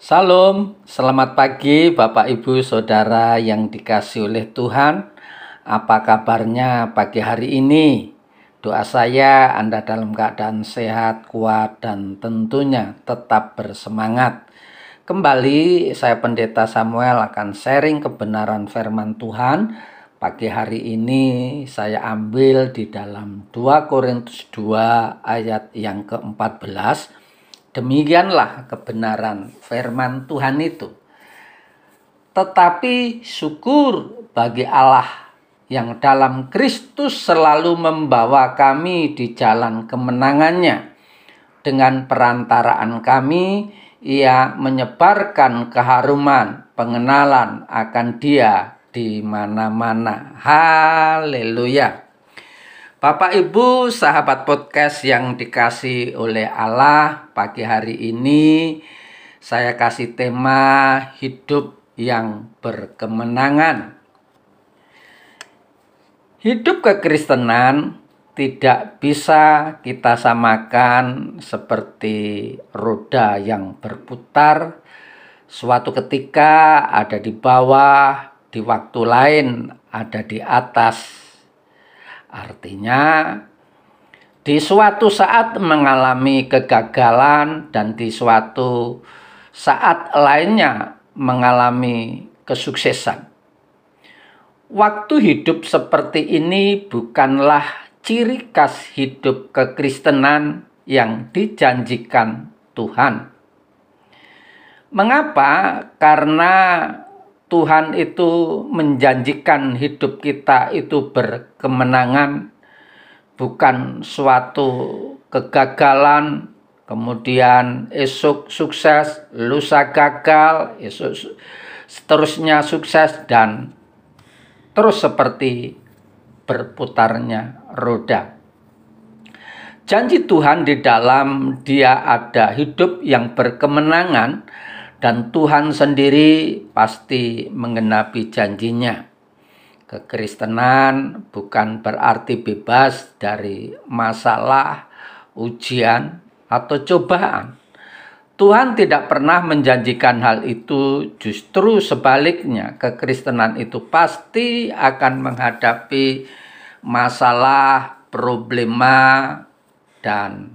Salam, selamat pagi Bapak Ibu Saudara yang dikasih oleh Tuhan. Apa kabarnya pagi hari ini? Doa saya Anda dalam keadaan sehat, kuat, dan tentunya tetap bersemangat. Kembali saya Pendeta Samuel akan sharing kebenaran firman Tuhan. Pagi hari ini saya ambil di dalam 2 Korintus 2 ayat yang ke-14 Demikianlah kebenaran firman Tuhan itu. Tetapi syukur bagi Allah yang dalam Kristus selalu membawa kami di jalan kemenangannya. Dengan perantaraan kami, ia menyebarkan keharuman pengenalan akan dia di mana-mana. Haleluya. Bapak Ibu sahabat podcast yang dikasih oleh Allah pagi hari ini saya kasih tema hidup yang berkemenangan. Hidup kekristenan tidak bisa kita samakan seperti roda yang berputar. Suatu ketika ada di bawah, di waktu lain ada di atas Artinya di suatu saat mengalami kegagalan dan di suatu saat lainnya mengalami kesuksesan. Waktu hidup seperti ini bukanlah ciri khas hidup kekristenan yang dijanjikan Tuhan. Mengapa? Karena Tuhan itu menjanjikan hidup kita itu berkemenangan, bukan suatu kegagalan, kemudian esok sukses, lusa gagal, esok seterusnya sukses dan terus seperti berputarnya roda. Janji Tuhan di dalam dia ada hidup yang berkemenangan dan Tuhan sendiri pasti menggenapi janjinya. Kekristenan bukan berarti bebas dari masalah, ujian, atau cobaan. Tuhan tidak pernah menjanjikan hal itu, justru sebaliknya, kekristenan itu pasti akan menghadapi masalah, problema, dan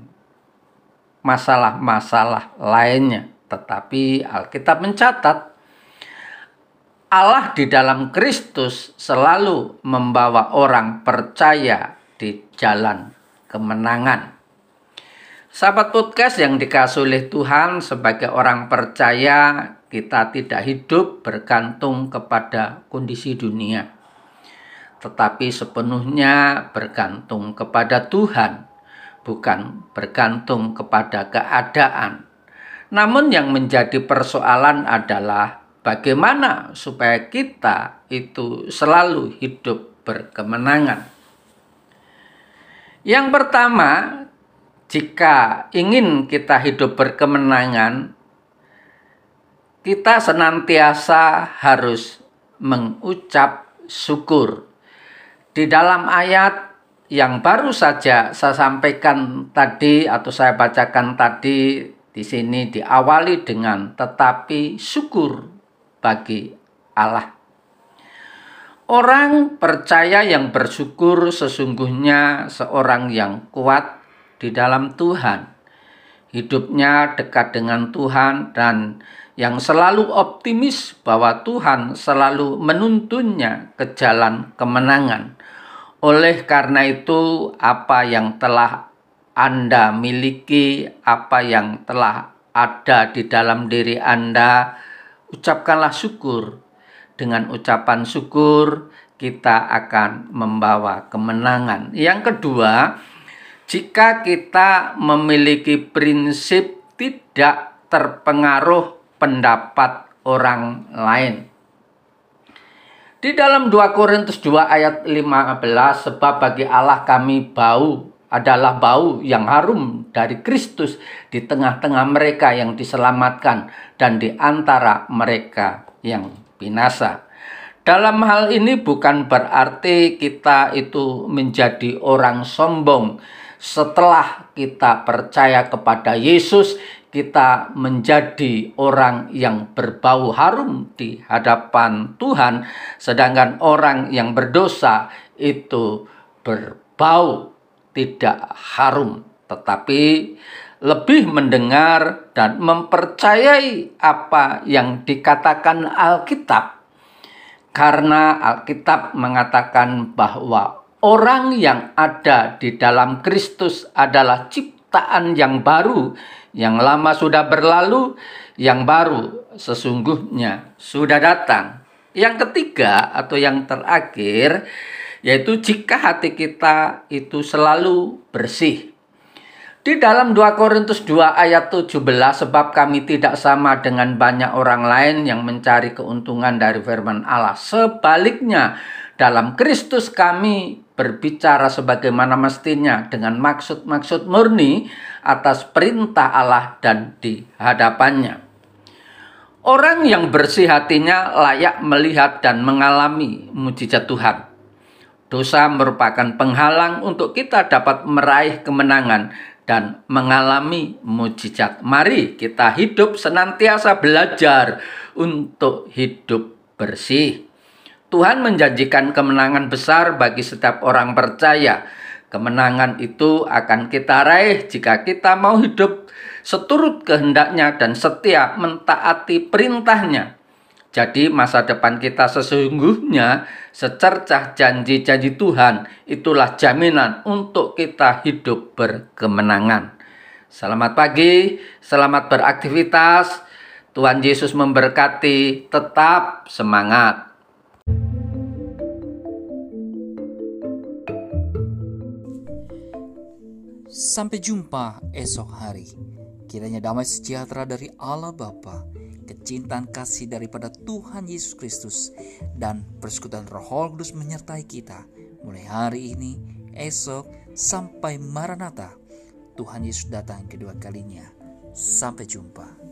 masalah-masalah lainnya. Tetapi Alkitab mencatat Allah di dalam Kristus selalu membawa orang percaya di jalan kemenangan. Sahabat podcast yang dikasih oleh Tuhan sebagai orang percaya kita tidak hidup bergantung kepada kondisi dunia. Tetapi sepenuhnya bergantung kepada Tuhan, bukan bergantung kepada keadaan namun yang menjadi persoalan adalah bagaimana supaya kita itu selalu hidup berkemenangan. Yang pertama, jika ingin kita hidup berkemenangan, kita senantiasa harus mengucap syukur. Di dalam ayat yang baru saja saya sampaikan tadi atau saya bacakan tadi di sini diawali dengan tetapi syukur bagi Allah. Orang percaya yang bersyukur sesungguhnya seorang yang kuat di dalam Tuhan. Hidupnya dekat dengan Tuhan dan yang selalu optimis bahwa Tuhan selalu menuntunnya ke jalan kemenangan. Oleh karena itu, apa yang telah anda miliki, apa yang telah ada di dalam diri Anda, ucapkanlah syukur. Dengan ucapan syukur, kita akan membawa kemenangan. Yang kedua, jika kita memiliki prinsip tidak terpengaruh pendapat orang lain. Di dalam 2 Korintus 2 ayat 15 sebab bagi Allah kami bau adalah bau yang harum dari Kristus di tengah-tengah mereka yang diselamatkan dan di antara mereka yang binasa. Dalam hal ini bukan berarti kita itu menjadi orang sombong. Setelah kita percaya kepada Yesus, kita menjadi orang yang berbau harum di hadapan Tuhan, sedangkan orang yang berdosa itu berbau tidak harum, tetapi lebih mendengar dan mempercayai apa yang dikatakan Alkitab karena Alkitab mengatakan bahwa orang yang ada di dalam Kristus adalah ciptaan yang baru, yang lama sudah berlalu, yang baru sesungguhnya sudah datang. Yang ketiga atau yang terakhir yaitu jika hati kita itu selalu bersih di dalam 2 Korintus 2 ayat 17 sebab kami tidak sama dengan banyak orang lain yang mencari keuntungan dari firman Allah. Sebaliknya dalam Kristus kami berbicara sebagaimana mestinya dengan maksud-maksud murni atas perintah Allah dan di hadapannya. Orang yang bersih hatinya layak melihat dan mengalami mujizat Tuhan. Dosa merupakan penghalang untuk kita dapat meraih kemenangan dan mengalami mujizat. Mari kita hidup senantiasa belajar untuk hidup bersih. Tuhan menjanjikan kemenangan besar bagi setiap orang percaya. Kemenangan itu akan kita raih jika kita mau hidup seturut kehendaknya dan setia mentaati perintahnya. Jadi masa depan kita sesungguhnya secercah janji-janji Tuhan itulah jaminan untuk kita hidup berkemenangan. Selamat pagi, selamat beraktivitas. Tuhan Yesus memberkati, tetap semangat. Sampai jumpa esok hari. Kiranya damai sejahtera dari Allah Bapa kecintaan kasih daripada Tuhan Yesus Kristus dan persekutuan Roh Kudus menyertai kita mulai hari ini, esok sampai Maranatha. Tuhan Yesus datang kedua kalinya. Sampai jumpa.